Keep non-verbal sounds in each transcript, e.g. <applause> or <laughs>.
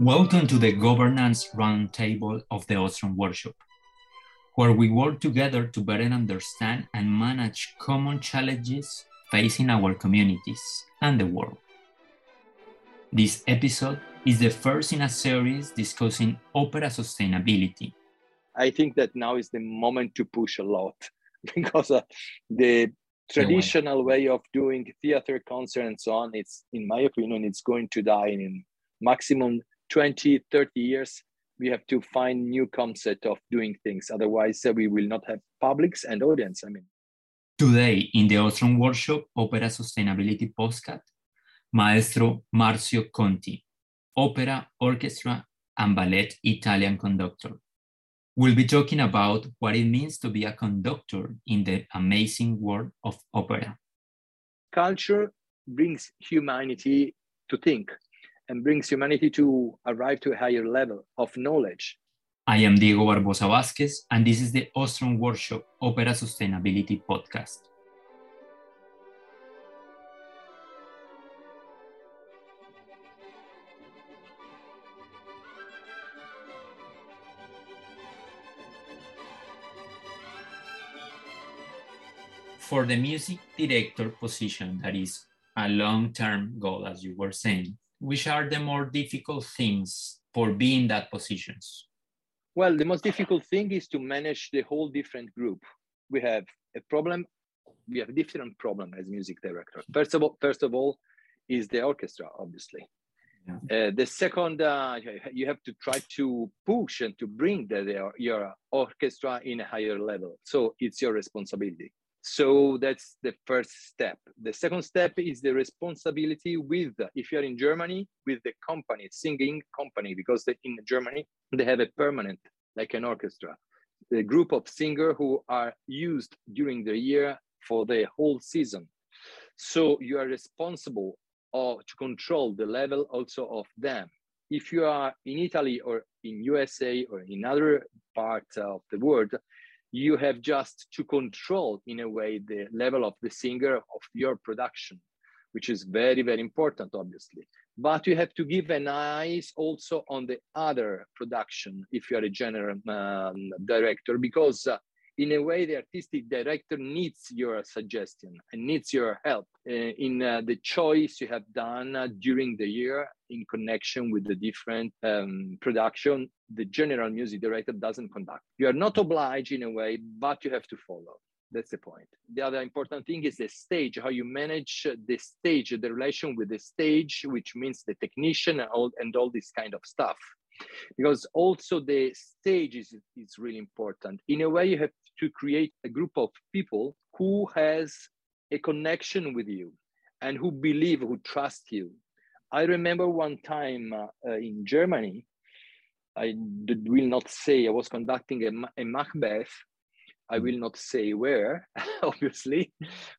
Welcome to the Governance Roundtable of the Ostrom Workshop, where we work together to better understand and manage common challenges facing our communities and the world. This episode is the first in a series discussing opera sustainability. I think that now is the moment to push a lot <laughs> because uh, the traditional way of doing theater, concert, and so on, it's, in my opinion, it's going to die in maximum 20, 30 years. We have to find new concept of doing things. Otherwise, uh, we will not have publics and audience. I mean, Today, in the Ostrom Workshop Opera Sustainability Podcast, Maestro Marzio Conti, opera, orchestra, and ballet Italian conductor. We'll be talking about what it means to be a conductor in the amazing world of opera. culture brings humanity to think and brings humanity to arrive to a higher level of knowledge. I am Diego Barbosa Vasquez, and this is the Ostrom Workshop Opera Sustainability Podcast. For the music director position, that is a long term goal, as you were saying, which are the more difficult things for being that positions? Well, the most difficult thing is to manage the whole different group. We have a problem. We have different problem as music director. First of all, first of all, is the orchestra, obviously. Yeah. Uh, the second, uh, you have to try to push and to bring the, the, your orchestra in a higher level. So it's your responsibility. So that's the first step. The second step is the responsibility with, if you're in Germany, with the company, singing company, because they, in Germany, they have a permanent, like an orchestra, a group of singers who are used during the year for the whole season. So you are responsible uh, to control the level also of them. If you are in Italy or in USA or in other parts of the world, you have just to control in a way the level of the singer of your production which is very very important obviously. But you have to give an eyes also on the other production if you are a general um, director because uh, in a way the artistic director needs your suggestion and needs your help uh, in uh, the choice you have done uh, during the year in connection with the different um, production the general music director doesn't conduct. You are not obliged in a way but you have to follow. That's the point. The other important thing is the stage how you manage the stage the relation with the stage which means the technician and all, and all this kind of stuff. Because also the stage is, is really important. In a way you have to create a group of people who has a connection with you and who believe who trust you. I remember one time uh, uh, in germany i did, will not say i was conducting a, a macbeth. I will not say where <laughs> obviously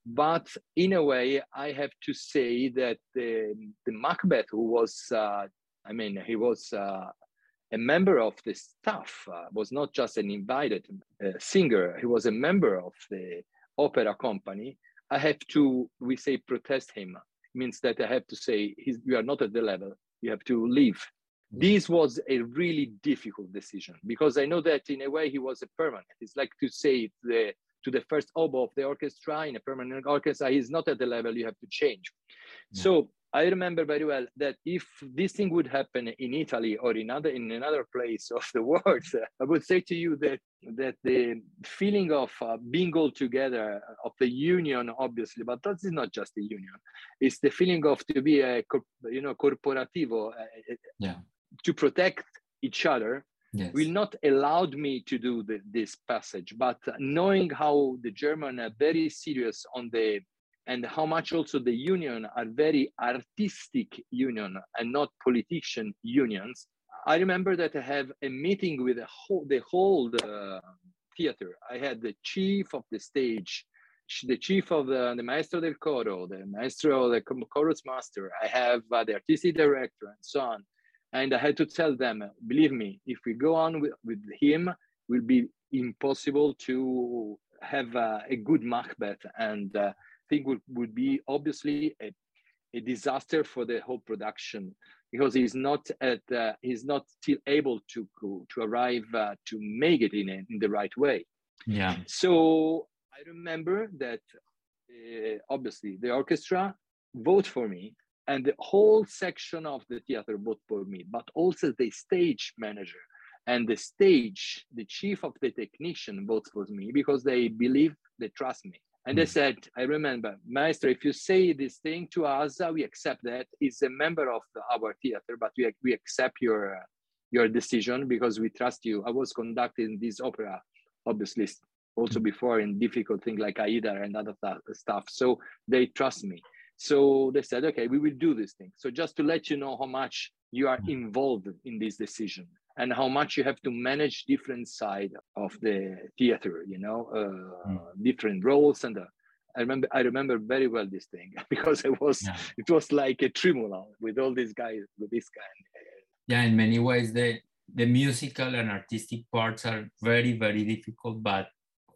but in a way i have to say that the, the macbeth who was uh, i mean he was uh, a member of the staff, uh, was not just an invited uh, singer, he was a member of the opera company. I have to, we say, protest him. means that I have to say, he's, you are not at the level, you have to leave. This was a really difficult decision because I know that in a way he was a permanent. It's like to say the, to the first oboe of the orchestra in a permanent orchestra, he's not at the level you have to change. Yeah. So I remember very well that if this thing would happen in Italy or in other in another place of the world, <laughs> I would say to you that that the feeling of uh, being all together of the union, obviously, but that is not just the union. It's the feeling of to be a you know corporativo, uh, Yeah. to protect each other Yes. will not allowed me to do the, this passage but knowing how the german are very serious on the and how much also the union are very artistic union and not politician unions. I remember that i have a meeting with the whole the whole uh, theater. I had the chief of the stage the chief of the, the maestro del coro the maestro the chorus master. I have uh, the artistic director and so on. And I had to tell them, believe me, if we go on with, with him, will be impossible to have uh, a good Macbeth, and uh, I think would would be obviously a, a disaster for the whole production. because he's not at uh, he's not still able to to arrive uh, to make it in, a, in the right way yeah so i remember that uh, obviously the orchestra vote for me and the whole section of the theater vote for me but also the stage manager and the stage the chief of the technician votes for me because they believe they trust me and they hmm. said, I remember, Maestro, if you say this thing to us, we accept that. He's a member of our theater, but we, we accept your, your decision because we trust you. I was conducting this opera, obviously, also hmm. before in difficult things like Aida and other stuff. So they trust me. So they said, okay, we will do this thing. So just to let you know how much you are hmm. involved in this decision and how much you have to manage different side of the theater you know uh, mm. different roles and uh, i remember i remember very well this thing <laughs> because it was yeah. it was like a tribunal with all these guys with this guy yeah in many ways the the musical and artistic parts are very very difficult but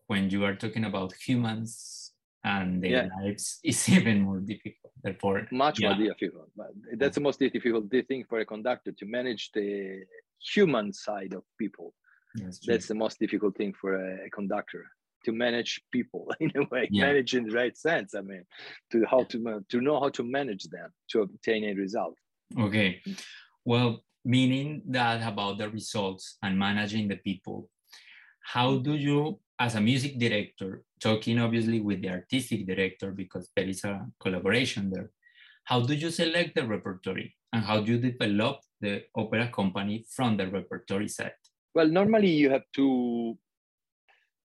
when you are talking about humans and their yeah. lives it's <laughs> even more difficult therefore much yeah. more difficult but that's the most difficult thing for a conductor to manage the human side of people. That's, That's the most difficult thing for a, conductor to manage people <laughs> in a way, yeah. manage in the right sense. I mean, to how to to know how to manage them to obtain a result. Okay, mm. well, meaning that about the results and managing the people, how do you, as a music director, talking obviously with the artistic director because there is a collaboration there, how do you select the repertory and how do you develop the opera company from the repertory set? Well, normally you have to,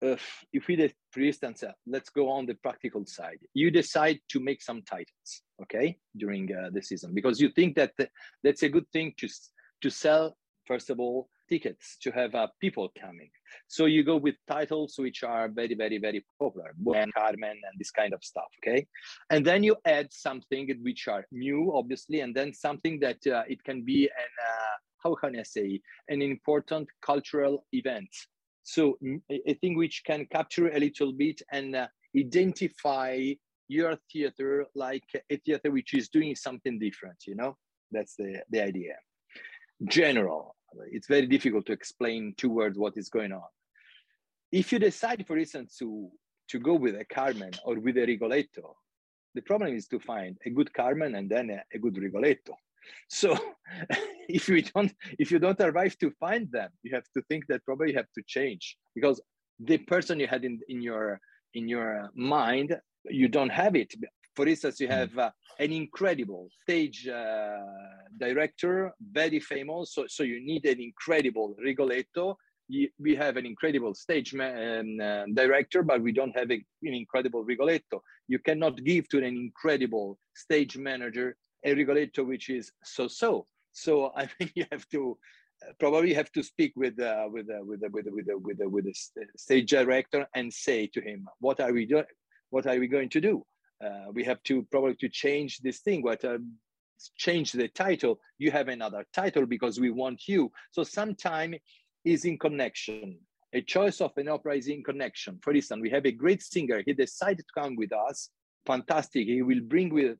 uh, if we, for instance, uh, let's go on the practical side. You decide to make some titles, okay, during uh, the season because you think that that's a good thing to to sell. First of all, tickets to have uh, people coming. So you go with titles which are very, very, very popular, and Carmen and this kind of stuff. Okay, and then you add something which are new, obviously, and then something that uh, it can be an uh, how can I say an important cultural event. So a thing which can capture a little bit and uh, identify your theater like a theater which is doing something different. You know, that's the the idea. General it's very difficult to explain two words what is going on. If you decide, for instance, to, to go with a Carmen or with a Rigoletto, the problem is to find a good Carmen and then a, a good Rigoletto. So <laughs> if you don't if you don't arrive to find them, you have to think that probably you have to change because the person you had in, in your in your mind, you don't have it for instance, you hmm. have uh, an incredible stage uh, director, very famous. So, so you need an incredible Rigoletto. we have an incredible stage um, uh, director, but we don't have a, an incredible Rigoletto. You cannot give to an incredible stage manager a Rigoletto which is so-so. So <laughs> I think you have to uh, probably have to speak with uh, with uh, with uh, with with with with the stage director and say to him, what are we doing? What are we going to do? Uh, we have to probably to change this thing what uh, change the title. You have another title because we want you. So sometime is in connection a choice of an opera is in connection. For instance we have a great singer. He decided to come with us. Fantastic. He will bring with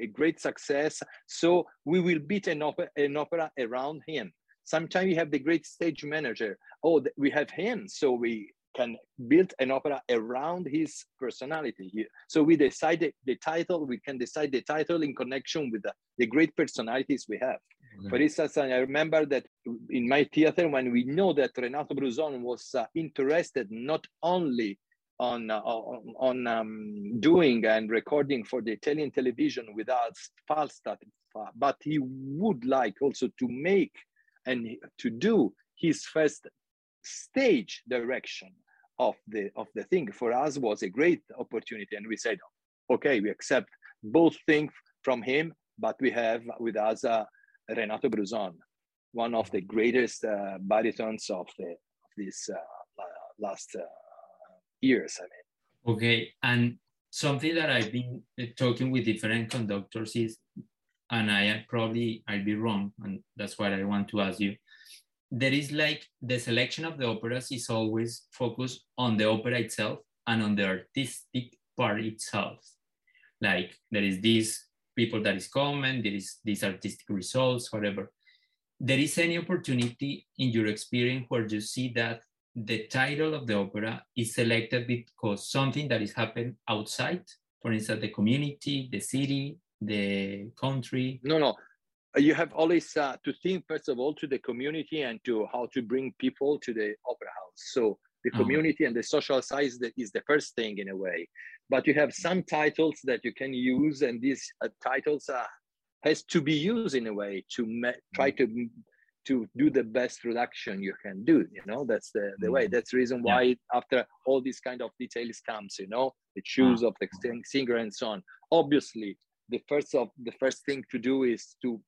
a great success. So we will beat an, opera, an opera around him. Sometimes you have the great stage manager. Oh we have him. So we can build an opera around his personality. here. So we decided the title, we can decide the title in connection with the, the great personalities we have. Okay. For instance, I remember that in my theater, when we know that Renato Bruson was uh, interested not only on, uh, on, on um, doing and recording for the Italian television with us Falstaff, but he would like also to make and to do his first stage direction of the of the thing. For us was a great opportunity and we said okay we accept both things from him but we have with us uh, renato bruson one of the greatest uh, baritons of the of these uh, last uh, years i mean. Okay and something that i've been uh, talking with different conductors is and i probably i'll be wrong and that's what i want to ask you there is like the selection of the operas is always focused on the opera itself and on the artistic part itself. Like there is this people that is common, there is these artistic results, whatever. There is any opportunity in your experience where you see that the title of the opera is selected because something that is happening outside, for instance, the community, the city, the country? No, no. You have always uh, to think first of all to the community and to how to bring people to the opera house. So the uh-huh. community and the social size is the first thing in a way but you have some titles that you can use and these uh, titles uh, has to be used in a way to me- try to to do the best production you can do you know that's the, the way mm-hmm. that's the reason why yeah. after all these kind of details comes you know the choose uh-huh. of the singer and so on obviously the first of the first thing to do is to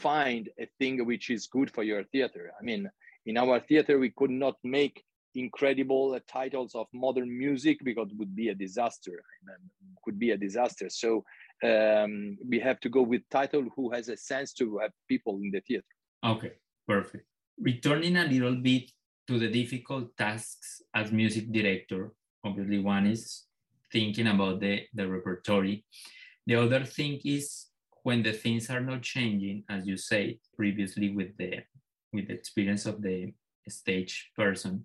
find a thing which is good for your theater. I mean in our theater we could not make incredible titles of modern music because it would be a disaster. Could be a disaster. So um, we have to go with title who has a sense to have people in the theater. Okay perfect. Returning a little bit to the difficult tasks as music director obviously one is thinking about the, the repertory. The other thing is when the things are not changing as you said previously with the with the experience of the stage person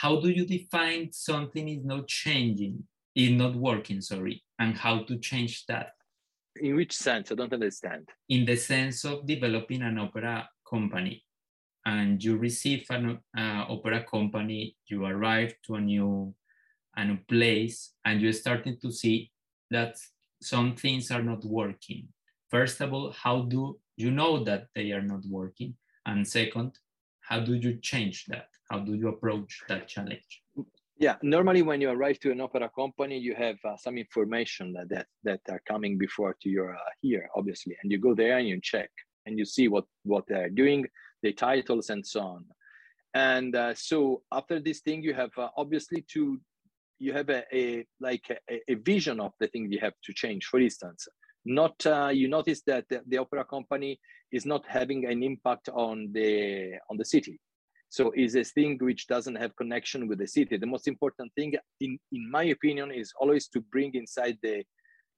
how do you define something is not changing, is not working, sorry, and how to change that? In which sense? I don't understand. In the sense of developing an opera company and you receive an uh, opera company, you arrive to a new, a new place and you're starting to see that some things are not working. First of all, how do you know that they are not working? And second, how do you change that? How do you approach that challenge? Yeah, normally when you arrive to an opera company, you have uh, some information that, that that are coming before to your uh, here, obviously, and you go there and you check and you see what what they're doing, the titles and so on. And uh, so after this thing, you have uh, obviously to you have a, a like a, a, vision of the thing you have to change. For instance, not uh, you notice that the, the opera company is not having an impact on the on the city. So is a thing which doesn't have connection with the city. The most important thing in in my opinion is always to bring inside the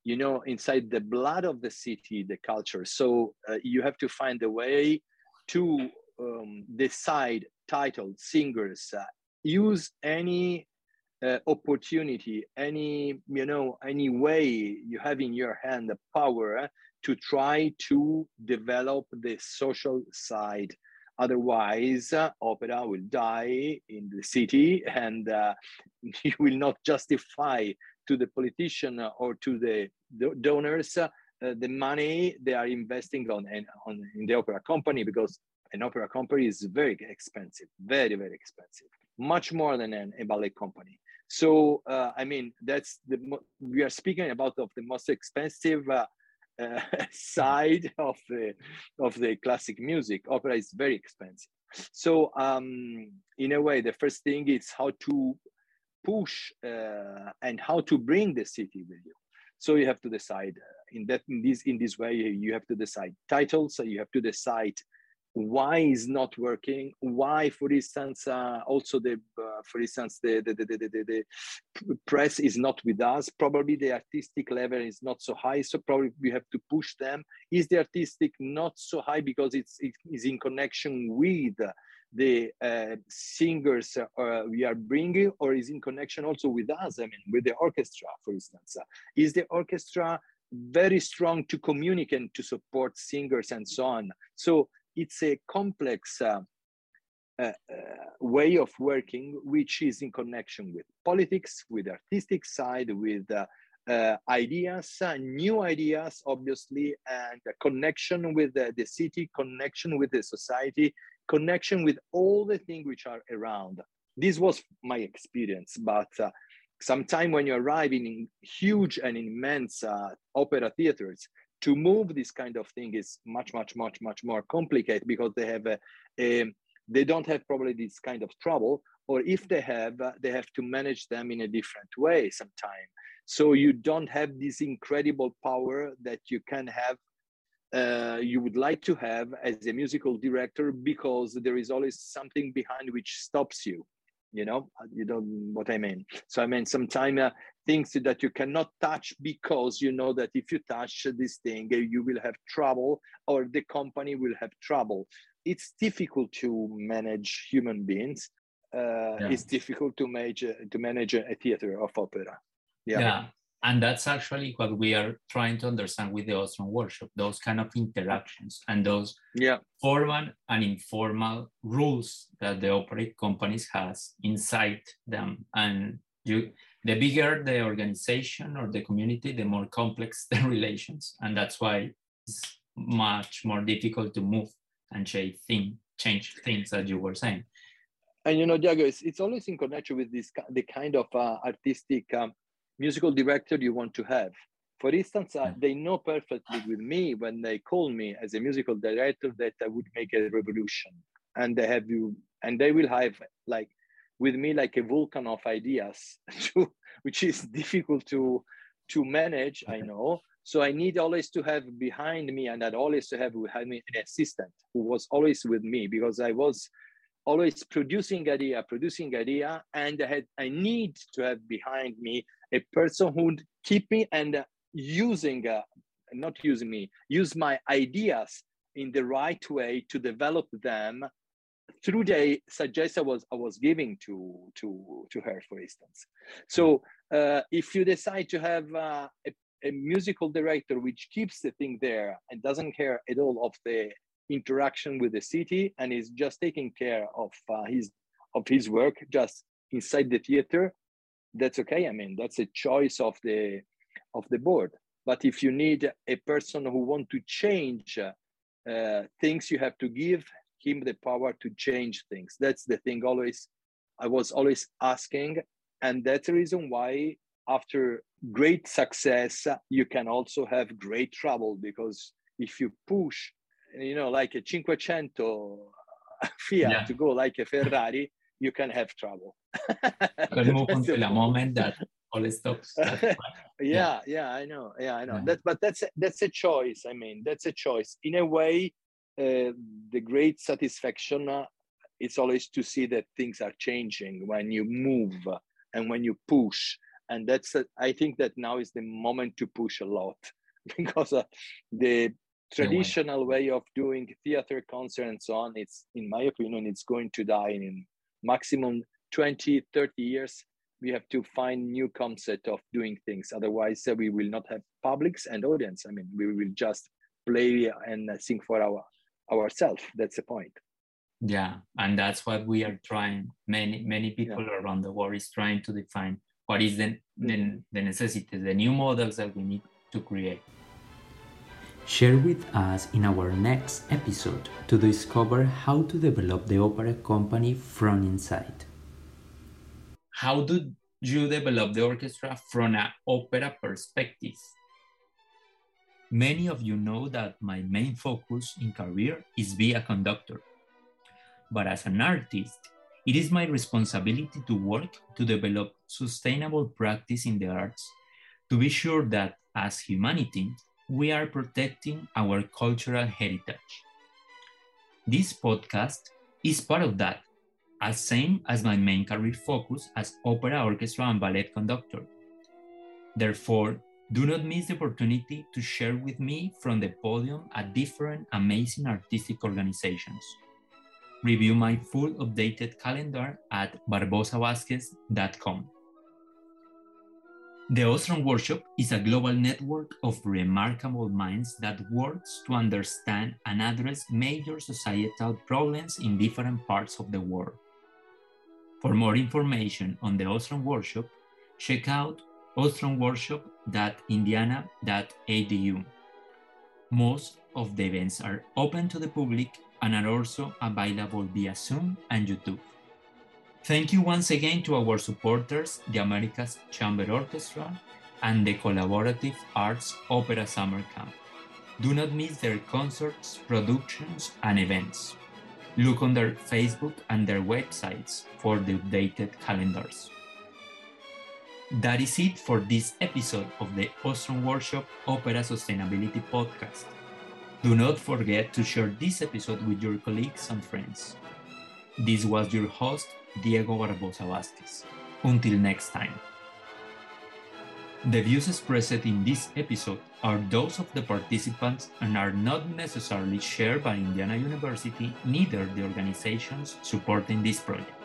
you know inside the blood of the city the culture. So uh, you have to find a way to um, decide title singers uh, use any uh, opportunity any you know any way you have in your hand the power to try to develop the social side. Otherwise uh, opera will die in the city and uh, <laughs> you will not justify to the politician or to the donors uh, the money they are investing on, on in the opera company because an opera company is very expensive very very expensive much more than an, a ballet company so uh, I mean, that's the we are speaking about of the most expensive uh, uh, <laughs> side of the of the classic music. Opera is very expensive. So um, in a way, the first thing is how to push uh, and how to bring the city with you. So you have to decide uh, in that in this in this way you have to decide titles. So you have to decide why is not working why for instance uh, also the uh, for instance the the, the, the, the, press is not with us. Probably the artistic level is not so high so probably we have to push them. Is the artistic not so high because it's it is in connection with the uh, singers uh, we are bringing or is in connection also with us i mean with the orchestra for instance? Is the orchestra very strong to communicate and to support singers and so on? So it's a complex uh, uh, uh, way of working, which is in connection with politics, with artistic side, with uh, uh, ideas, uh, new ideas, obviously, and connection with the, city, connection with the society, connection with all the things which are around. This was my experience, but sometime when you arrive in huge and immense opera theaters, to move this kind of thing is much much much much more complicated because they have a, a they don't have probably this kind of trouble or if they have uh, they have to manage them in a different way sometime. So you don't have this incredible power that you can have uh, you would like to have as a musical director because there is always something behind which stops you you know? Uh, you know what i mean? So i mean sometimes uh, things that you cannot touch because you know that if you touch this thing, you will have trouble or the company will have trouble. It's difficult to manage human beings. Uh, yeah. It's difficult to manage to manage a theater of opera. Yeah. yeah. And that's actually what we are trying to understand with the Ostrom workshop, those kind of interactions and those yeah. formal and informal rules that the operate companies has inside them. And you the bigger the organization or the community, the more complex <laughs> the relations. And that's why it's much more difficult to move and change, thing, change things as you were saying. And you know, Diego, it's, it's always in connection with this the kind of uh, artistic um, musical director you want to have. For instance, uh, they know perfectly with me when they call me as a musical director that I would make a revolution, and they have you, and they will have like with me like a volcano of ideas, <laughs> to, which is difficult to to manage. I <laughs> know. So I need always to have behind me, and I always to have behind me an assistant who was always with me because I was always producing idea, producing idea, and I had I need to have behind me a person who would keep me and using, uh, not using me, use my ideas in the right way to develop them through the suggestion I was I was giving to to to her, for instance. So uh, if you decide to have uh, a, a, musical director which keeps the thing there and doesn't care at all of the interaction with the city and is just taking care of uh, his of his work just inside the theater, that's okay. I mean, that's a choice of the of the board. But if you need a person who want to change uh, things, you have to give him the power to change things. That's the thing. Always, I was always asking, and that's the reason why after great success, you can also have great trouble because if you push, you know, like a Cinquecento <laughs> Fiat yeah. to go like a Ferrari, you can have trouble. But move until <laughs> the moment that all stops. <laughs> yeah, yeah, yeah, I know. Yeah, I know. Yeah. That, but that's a, that's a choice. I mean, that's a choice. In a way, uh, the great satisfaction uh, is always to see that things are changing when you move and when you push. And that's, uh, I think that now is the moment to push a lot <laughs> because uh, the traditional way of doing theater concert and so on, it's, in my opinion, it's going to die in maximum 20, 30 years, we have to find new concept of doing things. Otherwise, uh, we will not have publics and audience. I mean, we will just play and sing for our ourselves. That's the point. Yeah, and that's what we are trying. Many many people yeah. around the world is trying to define what is the, the, mm-hmm. the necessity, the new models that we need to create. Share with us in our next episode to discover how to develop the opera company from inside. How do you develop the orchestra from an opera perspective? Many of you know that my main focus in career is be a conductor. But as an artist, it is my responsibility to work to develop sustainable practice in the arts to be sure that as humanity, we are protecting our cultural heritage. This podcast is part of that, as same as my main career focus as opera, orchestra, and ballet conductor. Therefore, do not miss the opportunity to share with me from the podium at different amazing artistic organizations. Review my full updated calendar at barbosavasquez.com. The Ostrom Workshop is a global network of remarkable minds that works to understand and address major societal problems in different parts of the world. For more information on the Ostrom Workshop, check out ostromworkshop.indiana.edu. Most of the events are open to the public and are also available via Zoom and YouTube. Thank you once again to our supporters, the Americas Chamber Orchestra and the Collaborative Arts Opera Summer Camp. Do not miss their concerts, productions, and events. Look on their Facebook and their websites for the updated calendars. That is it for this episode of the Ostrom Workshop Opera Sustainability Podcast. Do not forget to share this episode with your colleagues and friends. This was your host, Diego Barbosa Vázquez. Until next time. The views expressed in this episode are those of the participants and are not necessarily shared by Indiana University, neither the organizations supporting this project.